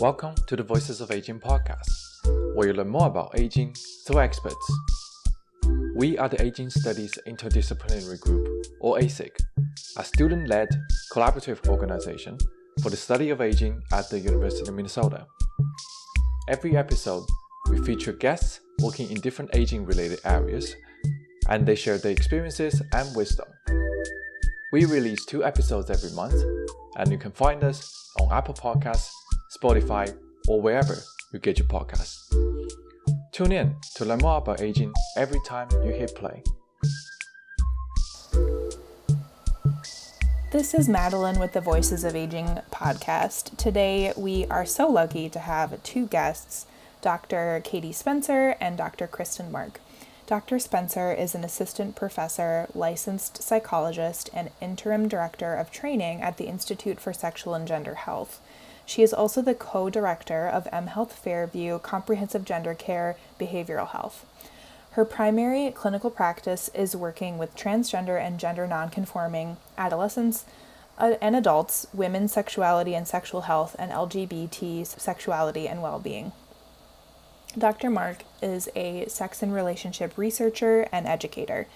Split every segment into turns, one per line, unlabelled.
Welcome to the Voices of Aging podcast, where you learn more about aging through experts. We are the Aging Studies Interdisciplinary Group, or ASIG, a student led collaborative organization for the study of aging at the University of Minnesota. Every episode, we feature guests working in different aging related areas, and they share their experiences and wisdom. We release two episodes every month, and you can find us on Apple Podcasts, Spotify, or wherever you get your podcasts. Tune in to learn more about aging every time you hit play.
This is Madeleine with the Voices of Aging podcast. Today, we are so lucky to have two guests, Dr. Katie Spencer and Dr. Kristen Mark. Dr. Spencer is an assistant professor, licensed psychologist, and interim director of training at the Institute for Sexual and Gender Health. She is also the co director of M Health Fairview Comprehensive Gender Care Behavioral Health. Her primary clinical practice is working with transgender and gender nonconforming adolescents uh, and adults, women's sexuality and sexual health, and LGBT sexuality and well being. Dr. Mark is a sex and relationship researcher and educator.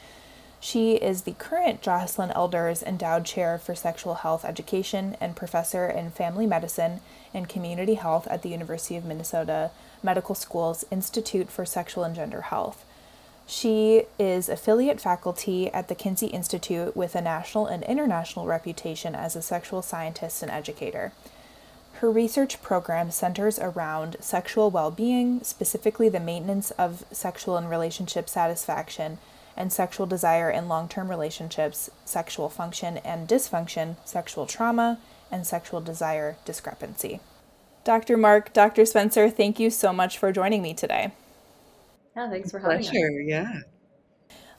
She is the current Joycelyn Elders Endowed Chair for Sexual Health Education and professor in family medicine and community health at the University of Minnesota Medical School's Institute for Sexual and Gender Health. She is affiliate faculty at the Kinsey Institute with a national and international reputation as a sexual scientist and educator. Her research program centers around sexual well being, specifically the maintenance of sexual and relationship satisfaction, and sexual desire in long term relationships, sexual function and dysfunction, sexual trauma, and sexual desire discrepancy. Dr. Mark, Dr. Spencer, thank you so much for joining me today.
Yeah, thanks for having me.
Pleasure,
us.
yeah.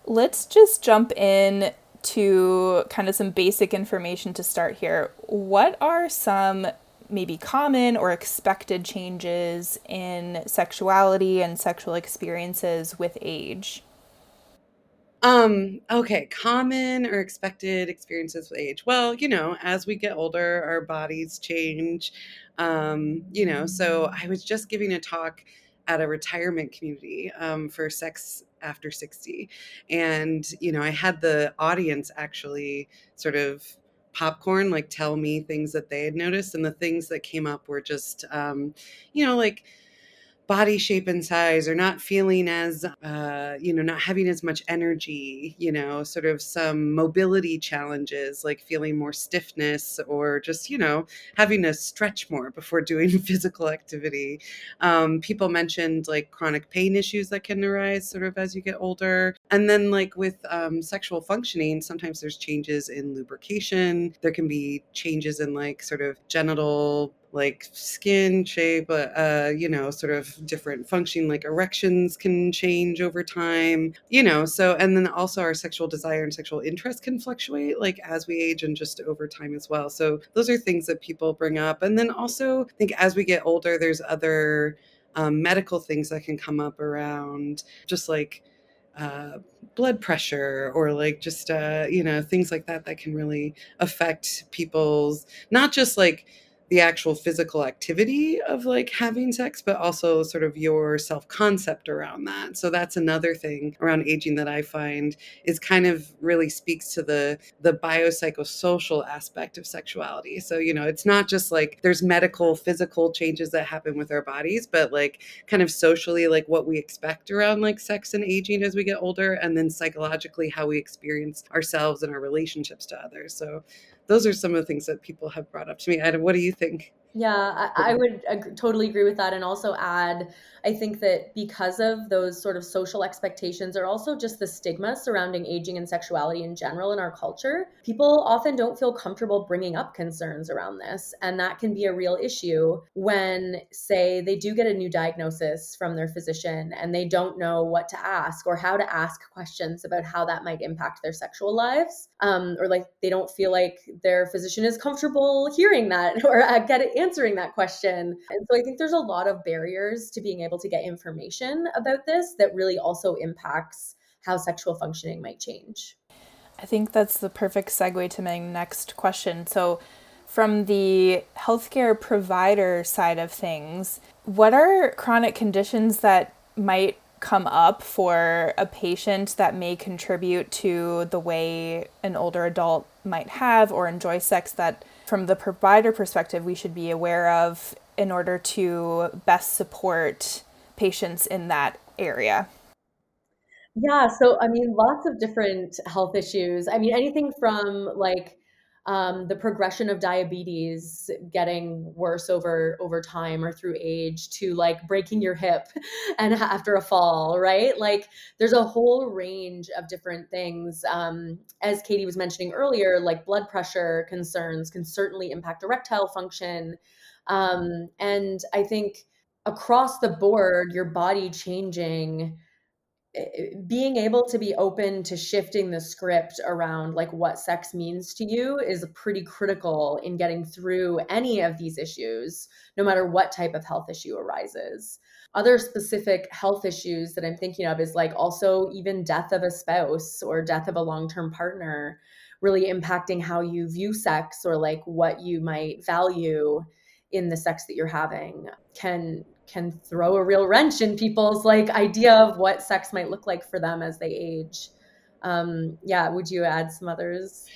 Let's just jump in to kind of some basic information to start here. What are some maybe common or expected changes in sexuality and sexual experiences with age?
Um, okay, common or expected experiences with age. Well, you know, as we get older, our bodies change. Um, you know, so I was just giving a talk at a retirement community um, for sex after 60. And, you know, I had the audience actually sort of popcorn like tell me things that they had noticed and the things that came up were just um you know like body shape and size or not feeling as uh, you know not having as much energy you know sort of some mobility challenges like feeling more stiffness or just you know having to stretch more before doing physical activity. Um, people mentioned like chronic pain issues that can arise sort of as you get older. And then like with um, sexual functioning sometimes there's changes in lubrication. There can be changes in like sort of genital like skin shape, uh, uh, you know, sort of different functioning, like erections can change over time, you know. So, and then also our sexual desire and sexual interest can fluctuate like as we age and just over time as well. So, those are things that people bring up. And then also, I think as we get older, there's other um, medical things that can come up around just like uh, blood pressure or like just uh, you know things like that that can really affect people's not just like the actual physical activity of like having sex, but also sort of your self concept around that. So that's another thing around aging that I find is kind of really speaks to the the biopsychosocial aspect of sexuality. So you know, it's not just like there's medical physical changes that happen with our bodies, but like kind of socially like what we expect around like sex and aging as we get older, and then psychologically how we experience ourselves and our relationships to others. So those are some of the things that people have brought up to me. Adam, what do you think?
Yeah, I, I would ag- totally agree with that. And also add, I think that because of those sort of social expectations, or also just the stigma surrounding aging and sexuality in general in our culture, people often don't feel comfortable bringing up concerns around this. And that can be a real issue when, say, they do get a new diagnosis from their physician and they don't know what to ask or how to ask questions about how that might impact their sexual lives. Um, or like they don't feel like their physician is comfortable hearing that or uh, get it answering that question. And so I think there's a lot of barriers to being able to get information about this that really also impacts how sexual functioning might change.
I think that's the perfect segue to my next question. So, from the healthcare provider side of things, what are chronic conditions that might come up for a patient that may contribute to the way an older adult might have or enjoy sex that, from the provider perspective, we should be aware of in order to best support patients in that area?
Yeah, so I mean, lots of different health issues. I mean, anything from like um, the progression of diabetes getting worse over over time or through age to like breaking your hip and after a fall right? Like there's a whole range of different things. Um, as katie was mentioning earlier like blood pressure concerns can certainly impact erectile function. Um, and i think across the board your body changing Eh, being able to be open to shifting the script around like what sex means to you is pretty critical in getting through any of these issues no matter what type of health issue arises. Other specific health issues that i'm thinking of is like also even death of a spouse or death of a long-term partner really impacting how you view sex or like what you might value in the sex that you're having can can throw a real wrench in people's like idea of what sex might look like for them as they age. Um, yeah, would you add some others?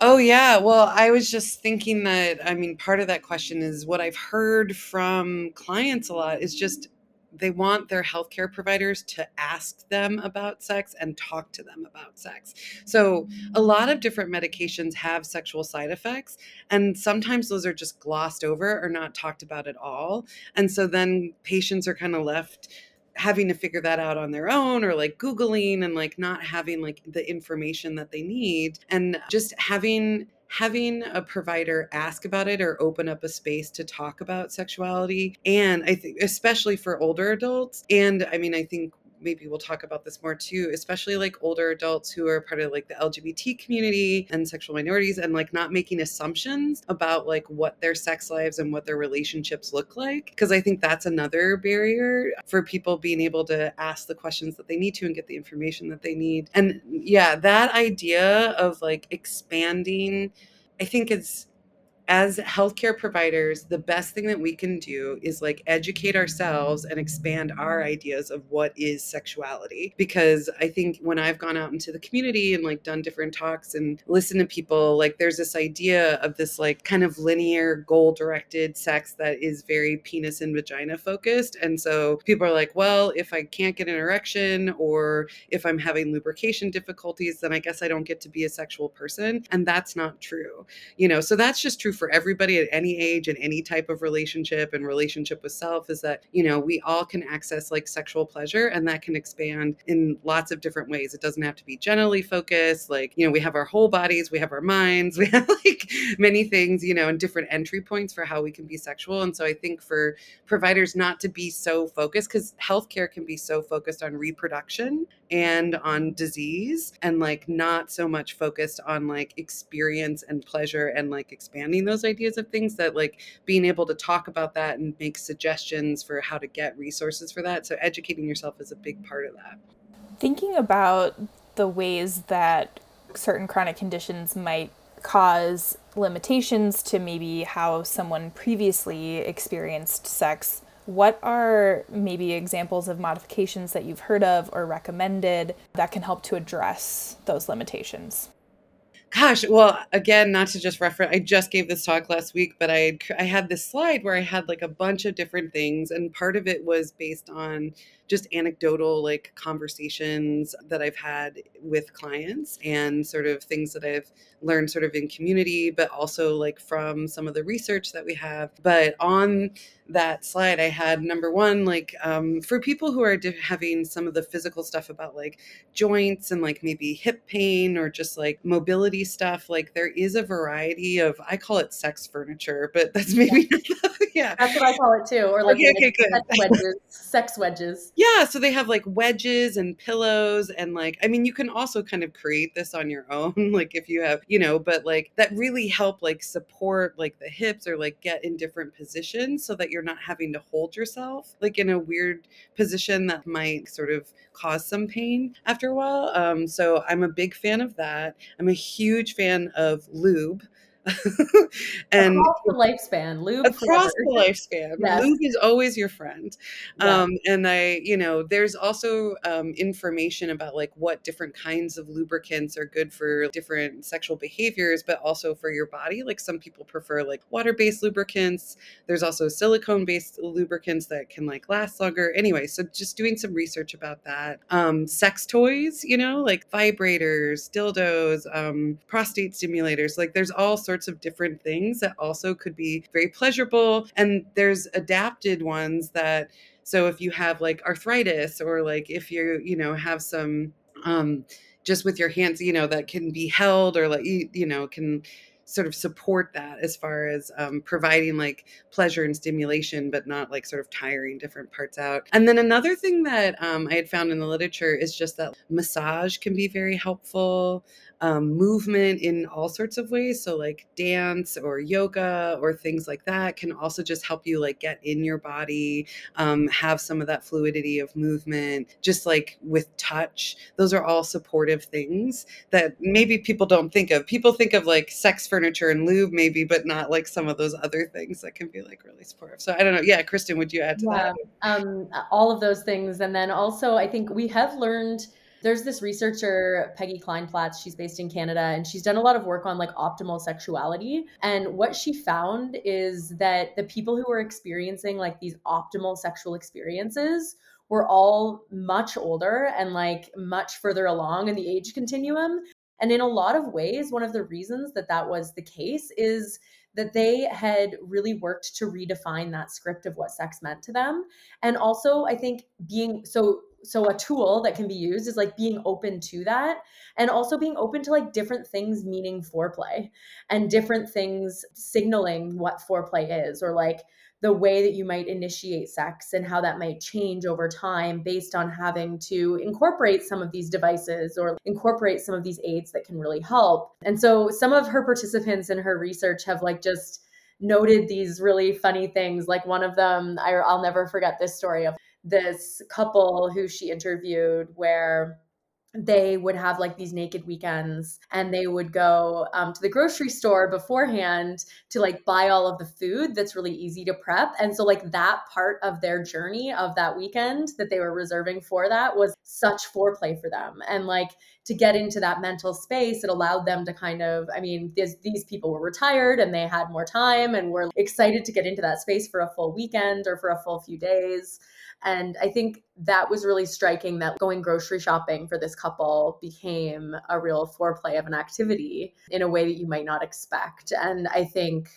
Oh yeah, well, I was just thinking that I mean, part of that question is what I've heard from clients a lot is just they want their healthcare providers to ask them about sex and talk to them about sex. So, a lot of different medications have sexual side effects, and sometimes those are just glossed over or not talked about at all. And so then patients are kind of left having to figure that out on their own or like googling and like not having like the information that they need and just having having a provider ask about it or open up a space to talk about sexuality and i think especially for older adults and i mean i think maybe we'll talk about this more too, especially like older adults who are part of like the LGBT community and sexual minorities and like not making assumptions about like what their sex lives and what their relationships look like. Cause I think that's another barrier for people being able to ask the questions that they need to and get the information that they need. And yeah, that idea of like expanding, I think it's as healthcare providers, the best thing that we can do is like educate ourselves and expand our ideas of what is sexuality. Because I think when I've gone out into the community and like done different talks and listened to people, like there's this idea of this like kind of linear goal directed sex that is very penis and vagina focused. And so people are like, well, if I can't get an erection or if I'm having lubrication difficulties, then I guess I don't get to be a sexual person. And that's not true. You know, so that's just true for everybody at any age and any type of relationship and relationship with self is that, you know, we all can access like sexual pleasure and that can expand in lots of different ways. It doesn't have to be generally focused. Like, you know, we have our whole bodies, we have our minds, we have like many things, you know, and different entry points for how we can be sexual. And so I think for providers not to be so focused, because healthcare can be so focused on reproduction and on disease and like not so much focused on like experience and pleasure and like expanding those ideas of things that like being able to talk about that and make suggestions for how to get resources for that so educating yourself is a big part of that
thinking about the ways that certain chronic conditions might cause limitations to maybe how someone previously experienced sex what are maybe examples of modifications that you've heard of or recommended that can help to address those limitations?
Gosh, well, again, not to just reference, I just gave this talk last week, but I I had this slide where I had like a bunch of different things, and part of it was based on just anecdotal like conversations that I've had with clients and sort of things that I've learned sort of in community, but also like from some of the research that we have. But on that slide, I had number one, like um, for people who are having some of the physical stuff about like joints and like maybe hip pain or just like mobility stuff, like there is a variety of, I call it sex furniture, but that's maybe,
yeah. yeah. That's what I call it too. Or like, okay, okay, sex wedges. sex wedges.
Yeah. So they have like wedges and pillows. And like, I mean, you can also kind of create this on your own, like if you have, you know, but like that really help like support like the hips or like get in different positions so that you're not having to hold yourself like in a weird position that might sort of cause some pain after a while. Um, so I'm a big fan of that. I'm a huge fan of lube and
across the lifespan, lube
across
forever.
the lifespan,
Yes.
lube is always your friend.
Yeah.
Um, and I, you know, there's also um, information about like what different kinds of lubricants are good for different sexual behaviors, but also for your body. Like some people prefer like water-based lubricants. There's also silicone-based lubricants that can like last longer. Anyway, so just doing some research about that. Um, sex toys, you know, like vibrators, dildos, um, prostate stimulators. Like there's all sorts of different things that also could be very pleasurable. And there's adapted ones that so if you have like arthritis or like if you you know have some um just with your hands you know that can be held or like you, you know can sort of support that as far as um, providing like pleasure and stimulation but not like sort of tiring different parts out and then another thing that um, i had found in the literature is just that massage can be very helpful um, movement in all sorts of ways. So, like dance or yoga or things like that can also just help you like get in your body, um, have some of that fluidity of movement, just like with touch. Those are all supportive things that maybe people don't think of. People think of like sex furniture and lube, maybe, but not like some of those other things that can be like really supportive. So, I don't know. Yeah, Kristen, would you add to
Yeah,
that?
um, all of those things. And then also, I think we have learned there's this researcher, Peggy Kleinplatz, she's based in Canada, and she's done a lot of work on like optimal sexuality. And what she found is that the people who were experiencing like these optimal sexual experiences were all much older and like much further along in the age continuum. And in a lot of ways, one of the reasons that that was the case is that they had really worked to redefine that script of what sex meant to them. And also, I think being so so a tool that can be used is like being open to that and also being open to like different things meaning foreplay and different things signaling what foreplay is or like the way that you might initiate sex and how that might change over time based on having to incorporate some of these devices or incorporate some of these aids that can really help. And so some of her participants in her research have like just noted these really funny things. Like one of them, I, I'll never forget this story of this couple who she interviewed where they would have like these naked weekends and they would go um, to the grocery store beforehand to like buy all of the food that's really easy to prep. And so like that part of their journey of that weekend that they were reserving for that was such foreplay for them. And like to get into that mental space it allowed them to kind of i mean these, these people were retired and they had more time and were excited to get into that space for a full weekend or for a full few days and I think that was really striking that going grocery shopping for this couple became a real foreplay of an activity in a way that you might not expect. And I think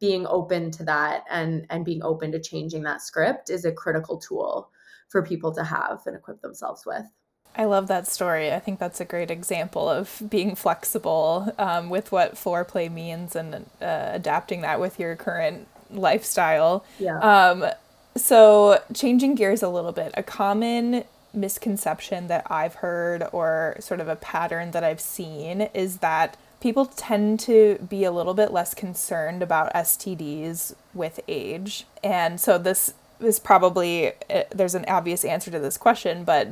being open to that and and being open to changing that script is a critical tool for people to have and equip themselves with.
I love that story. I think that's a great example of being flexible um, with what foreplay means and uh, adapting that with your current lifestyle.
Yeah.
Um, so, changing gears a little bit, a common misconception that I've heard or sort of a pattern that I've seen is that people tend to be a little bit less concerned about STDs with age. And so, this is probably uh, there's an obvious answer to this question, but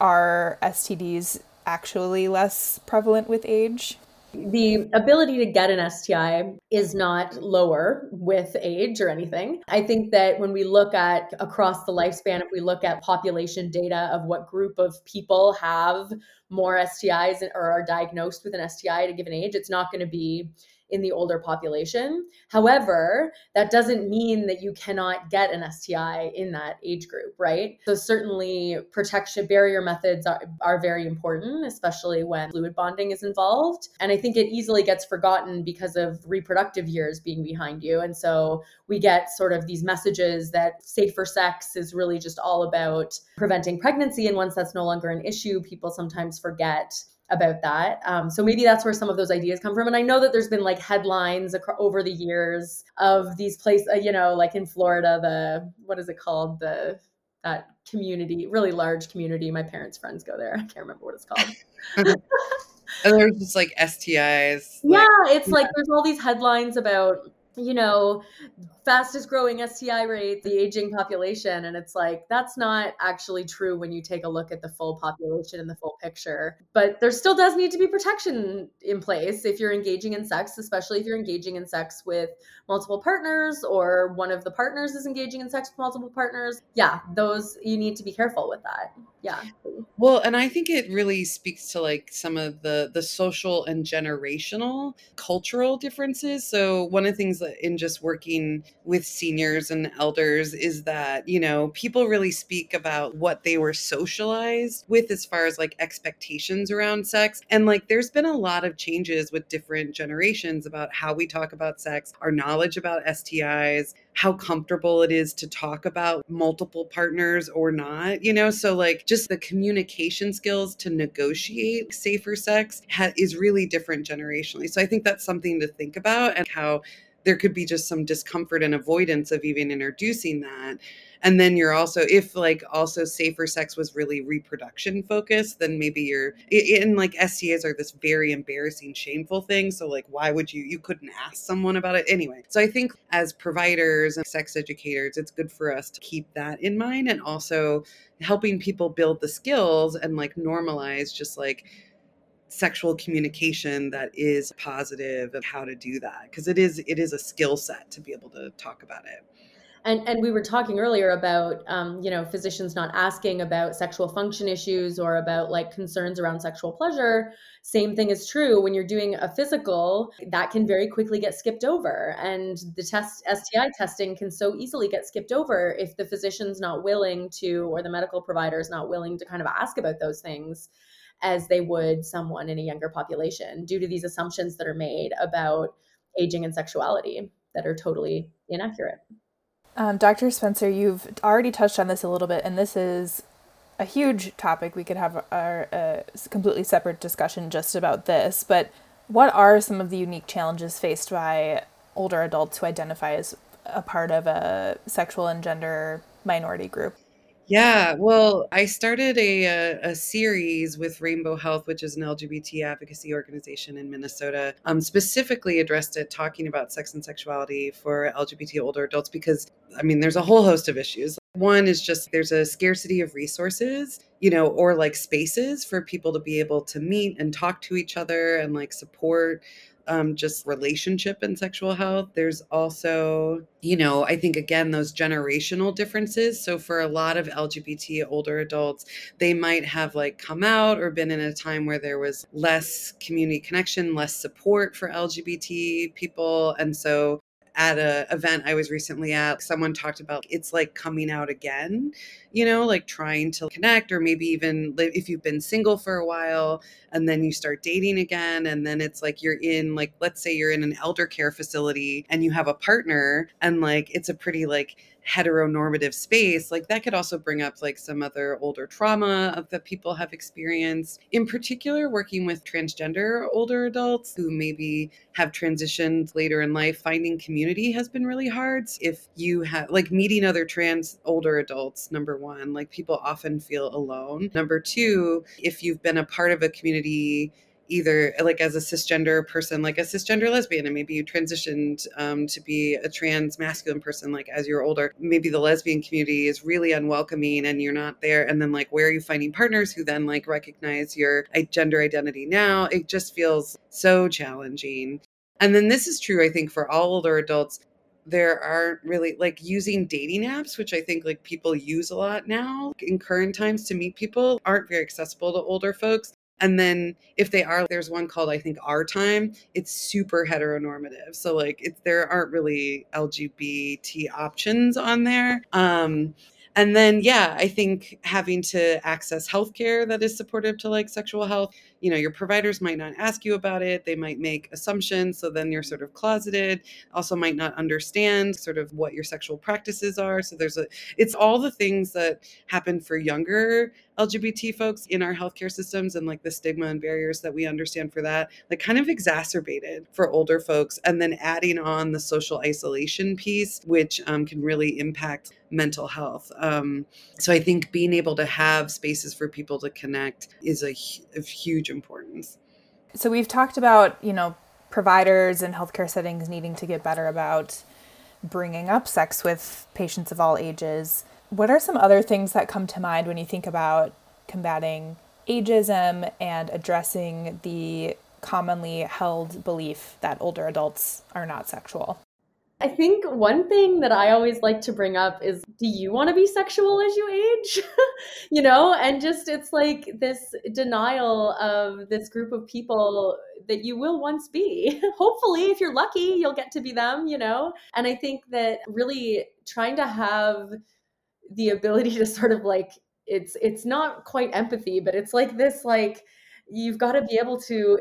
are STDs actually less prevalent with age?
The ability to get an STI is not lower with age or anything. I think that when we look at across the lifespan, if we look at population data of what group of people have more STIs or are diagnosed with an STI at a given age, it's not going to be in the older population. However, that doesn't mean that you cannot get an STI in that age group, right? So, certainly, protection barrier methods are, are very important, especially when fluid bonding is involved. And I think it easily gets forgotten because of reproductive years being behind you. And so, we get sort of these messages that safer sex is really just all about preventing pregnancy. And once that's no longer an issue, people sometimes forget about that. Um, so maybe that's where some of those ideas come from. And I know that there's been like headlines acro- over the years of these places, uh, you know, like in Florida, the what is it called, the that community, really large community. My parents' friends go there. I can't remember what it's called.
and there's just like STIs.
yeah,
like-
it's like there's all these headlines about you know, fastest growing STI rate, the aging population. And it's like, that's not actually true when you take a look at the full population and the full picture. But there still does need to be protection in place if you're engaging in sex, especially if you're engaging in sex with multiple partners or one of the partners is engaging in sex with multiple partners. Yeah, those, you need to be careful with that. Yeah.
Well, and I think it really speaks to like some of the the social and generational cultural differences. So one of the things that in just working with seniors and elders is that, you know, people really speak about what they were socialized with as far as like expectations around sex. And like there's been a lot of changes with different generations about how we talk about sex, our knowledge about STIs, how comfortable it is to talk about multiple partners or not, you know? So, like, just the communication skills to negotiate safer sex ha- is really different generationally. So, I think that's something to think about and how there could be just some discomfort and avoidance of even introducing that. And then you're also if like also safer sex was really reproduction focused then maybe you're in like stas are this very embarrassing shameful thing so like why would you you couldn't ask someone about it. Anyway so i think as providers and sex educators it's good for us to keep that in mind and also helping people build the skills and like normalize just like sexual communication that is positive and how to do that because it is it is a skill set to be able to talk about it.
And and we were talking earlier about um, you know physicians not asking about sexual function issues or about like concerns around sexual pleasure. Same thing is true when you're doing a physical that can very quickly get skipped over and the test sti testing can so easily get skipped over if the physician's not willing to or the medical provider is not willing to kind of ask about those things as they would someone in a younger population due to these assumptions that are made about aging and sexuality that are totally inaccurate
um, Dr. Spencer, you've already touched on this a little bit, and this is a huge topic. We could have a, a completely separate discussion just about this. But what are some of the unique challenges faced by older adults who identify as a part of a sexual and gender minority group?
Yeah, well, I started a, a, a series with Rainbow Health, which is an LGBT advocacy organization in Minnesota, um, specifically addressed at talking about sex and sexuality for LGBT older adults because, I mean, there's a whole host of issues. One is just there's a scarcity of resources, you know, or like spaces for people to be able to meet and talk to each other and like support um, just relationship and sexual health. There's also, you know, I think again, those generational differences. So for a lot of LGBT older adults, they might have like come out or been in a time where there was less community connection, less support for LGBT people. And so at a event I was recently at, someone talked about it's like coming out again, you know, like trying to connect, or maybe even if you've been single for a while and then you start dating again, and then it's like you're in, like, let's say you're in an elder care facility and you have a partner, and like it's a pretty like heteronormative space like that could also bring up like some other older trauma of that people have experienced in particular working with transgender older adults who maybe have transitioned later in life. Finding community has been really hard. If you have like meeting other trans older adults number one like people often feel alone. Number two if you've been a part of a community either like as a cisgender person like a cisgender lesbian and maybe you transitioned um, to be a trans masculine person like as you're older maybe the lesbian community is really unwelcoming and you're not there. And then like where are you finding partners who then like recognize your gender identity now? It just feels so challenging. And then this is true i think for all older adults. There aren't really like using dating apps which i think like people use a lot now in current times to meet people aren't very accessible to older folks and then if they are, there's one called, I think, Our Time. It's super heteronormative. So, like, it, there aren't really LGBT options on there. Um, and then, yeah, I think having to access healthcare that is supportive to like sexual health, you know, your providers might not ask you about it. They might make assumptions. So then you're sort of closeted, also might not understand sort of what your sexual practices are. So there's a, it's all the things that happen for younger LGBT folks in our healthcare systems and like the stigma and barriers that we understand for that, like kind of exacerbated for older folks. And then adding on the social isolation piece, which um, can really impact mental health. Um, so I think being able to have spaces for people to connect is a, of huge importance.
So we've talked about, you know, providers and healthcare settings needing to get better about bringing up sex with patients of all ages. What are some other things that come to mind when you think about combating ageism and addressing the commonly held belief that older adults are not sexual?
I think one thing that I always like to bring up is do you want to be sexual as you age? you know, and just it's like this denial of this group of people that you will once be. Hopefully, if you're lucky, you'll get to be them, you know? And I think that really trying to have the ability to sort of like it's it's not quite empathy, but it's like this like you've got to be able to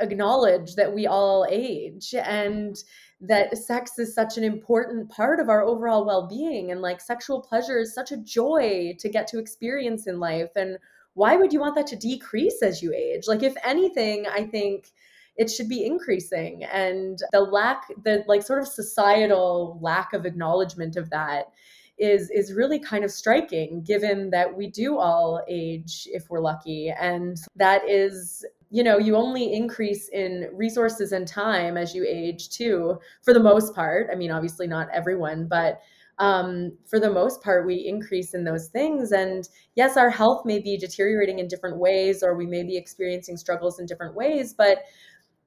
acknowledge that we all age and that sex is such an important part of our overall well-being and like sexual pleasure is such a joy to get to experience in life and why would you want that to decrease as you age? Like if anything i think it should be increasing and the lack the like sort of societal lack of acknowledgement of that is is really kind of striking given that we do all age if we're lucky and that is you know you only increase in resources and time as you age too for the most part. I mean obviously not everyone but um, for the most part we increase in those things. And yes our health may be deteriorating in different ways or we may be experiencing struggles in different ways but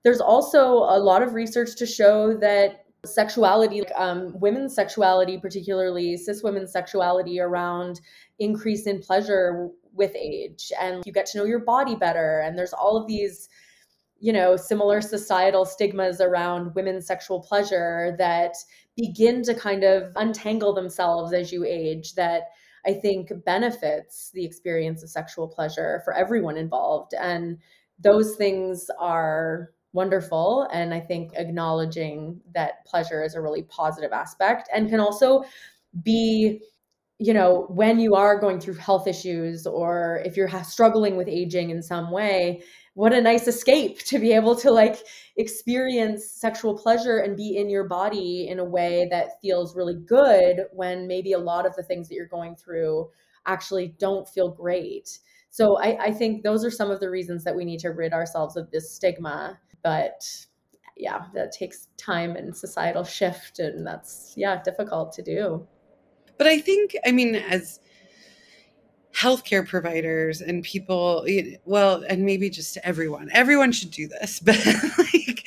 there's also a lot of research to show that sexuality um, women's sexuality particularly cis women's sexuality around increase in pleasure with age and you get to know your body better and there's all of these you know similar societal stigmas around women's sexual pleasure that begin to kind of untangle themselves as you age that i think benefits the experience of sexual pleasure for everyone involved. And those things are wonderful and i think acknowledging that pleasure is a really positive aspect and can also be you know, when you are going through health issues or if you're struggling with aging in some way, what a nice escape to be able to like experience sexual pleasure and be in your body in a way that feels really good when maybe a lot of the things that you're going through actually don't feel great. So I, I think those are some of the reasons that we need to rid ourselves of this stigma. But yeah, that takes time and societal shift, and that's yeah difficult to do.
But I think, I mean, as healthcare providers and people, well, and maybe just everyone, everyone should do this. But like,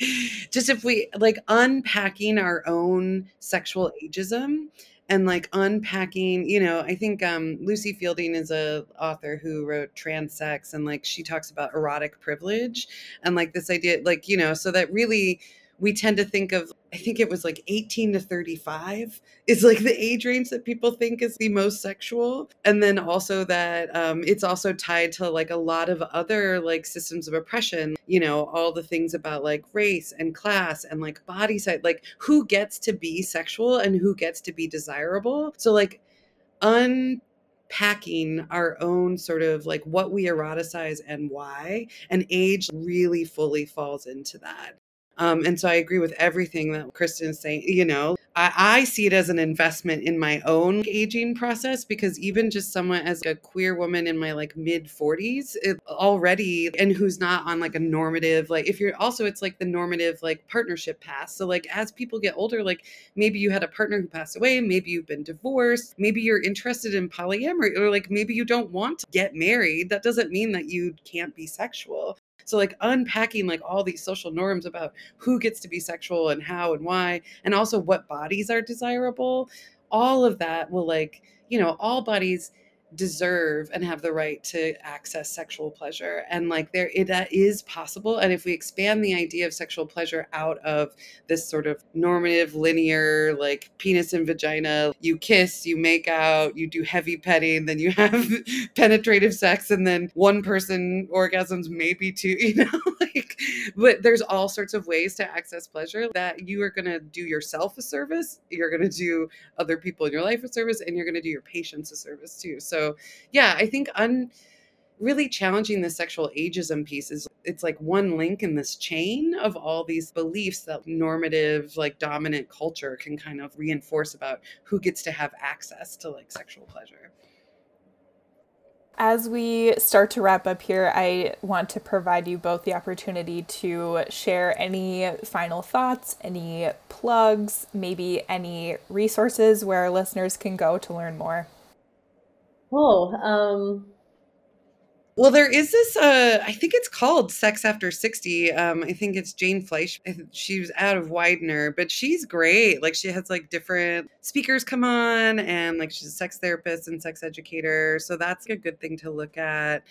just if we like unpacking our own sexual ageism and like unpacking you know i think um, Lucie Fielding is a author who wrote Trans Sex and like she talks about erotic privilege and like this idea like you know so that really we tend to think of i think it was like 18 to 35 is like the age range that people think is the most sexual. And then also that um, it's also tied to like a lot of other like systems of oppression you know all the things about like race and class and like body size like who gets to be sexual and who gets to be desirable. So like unpacking our own sort of like what we eroticize and why and age really fully falls into that um, and so I agree with everything that Kristen is saying. You know, I, I, see it as an investment in my own aging process because even just someone as a queer woman in my like mid 40s already, and who's not on like a normative, like if you're also, it's like the normative like partnership path. So, like, as people get older, like maybe you had a partner who passed away, maybe you've been divorced, maybe you're interested in polyamory, or like maybe you don't want to get married. That doesn't mean that you can't be sexual. So like unpacking like all these social norms about who gets to be sexual and how and why, and also what bodies are desirable, all of that will like, you know, all bodies deserve and have the right to access sexual pleasure. And like there it, that is possible. And if we expand the idea of sexual pleasure out of this sort of normative linear like penis and vagina you kiss you make out you do heavy petting then you have penetrative sex and then one person orgasms maybe two you know like but there's all sorts of ways to access pleasure that you are going to do yourself a service you're going to do other people in your life a service and you're going to do your patients a service too. So yeah, I think un really challenging the sexual ageism piece is it's like one link in this chain of all these beliefs that normative like dominant culture can kind of reinforce about who gets to have access to like sexual pleasure
As we start to wrap up here, I want to provide you both the opportunity to share any final thoughts, any plugs, maybe any resources where listeners can go to learn more.
Oh, um,
well, there is this. Uh, I think it's called "Sex After 60. Um, I think it's Jane Fleisch. She was out of Widener, but she's great. Like she has like different speakers come on, and like she's a sex therapist and sex educator. So that's a good thing to look at.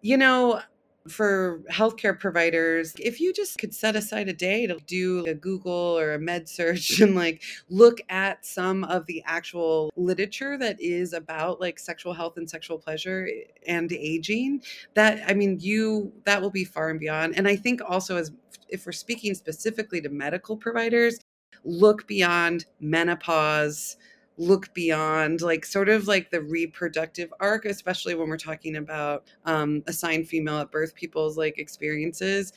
You know, for healthcare providers if you just could set aside a day to do a google or a med search and like look at some of the actual literature that is about like sexual health and sexual pleasure and aging that i mean you that will be far and beyond. And i think also as if we're speaking specifically to medical providers look beyond menopause look beyond like sort of like the reproductive arc especially when we're talking about um assigned female at birth people's like experiences.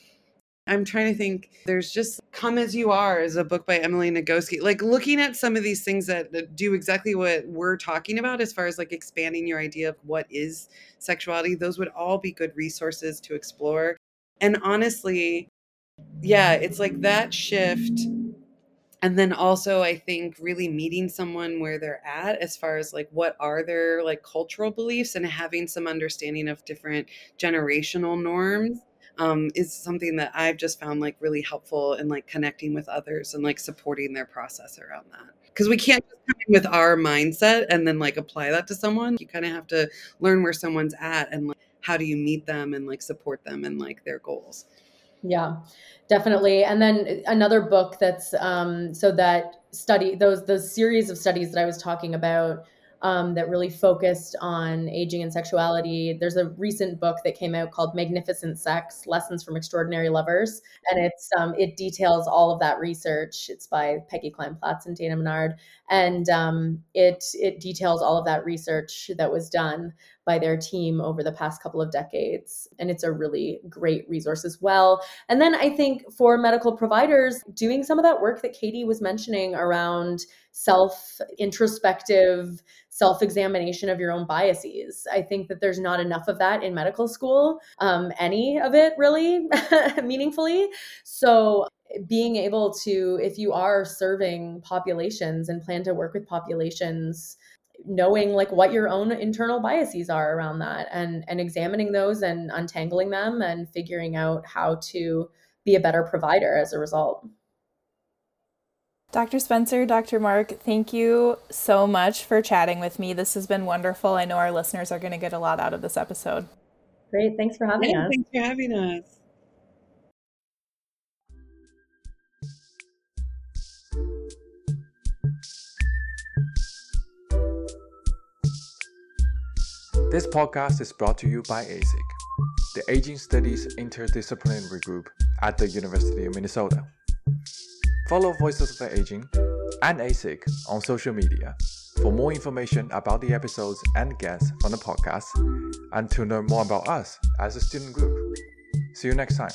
I'm trying to think there's just come as you are is a book by emily nagoski. Like looking at some of these things that, that do exactly what we're talking about as far as like expanding your idea of what is sexuality those would all be good resources to explore. And honestly yeah it's like that shift and then also i think really meeting someone where they're at as far as like what are their like cultural beliefs and having some understanding of different generational norms um, is something that i've just found like really helpful in like connecting with others and like supporting their process around that. Because we can't just come in with our mindset and then like apply that to someone. You kind of have to learn where someone's at and like how do you meet them and like support them and like their goals
yeah, definitely. And then another book that's um, so that study those those series of studies that I was talking about um, that really focused on aging and sexuality. There's a recent book that came out called Magnificent Sex: Lessons from Extraordinary Lovers, and it's um, it details all of that research. It's by Peggy Kleinplatz and Dana Menard, and um, it it details all of that research that was done by their team over the past couple of decades. And it's a really great resource as well. And then I think for medical providers, doing some of that work that Katie was mentioning around self introspective self examination of your own biases. I think that there's not enough of that in medical school, um, any of it really meaningfully. So, being able to, if you are serving populations and plan to work with populations, knowing like what your own internal biases are around that and and examining those and untangling them and figuring out how to be a better provider as a result.
Dr. Spencer, Dr. Mark, thank you so much for chatting with me. This has been wonderful. I know our listeners are going to get a lot out of this episode.
Great. Thanks for having
yeah,
us.
Thanks for having us.
This podcast is brought to you by ASIG, the Aging Studies Interdisciplinary Group at the University of Minnesota. Follow Voices of the Aging and ASIG on social media for more information about the episodes and guests from the podcast and to learn more about us as a student group. See you next time.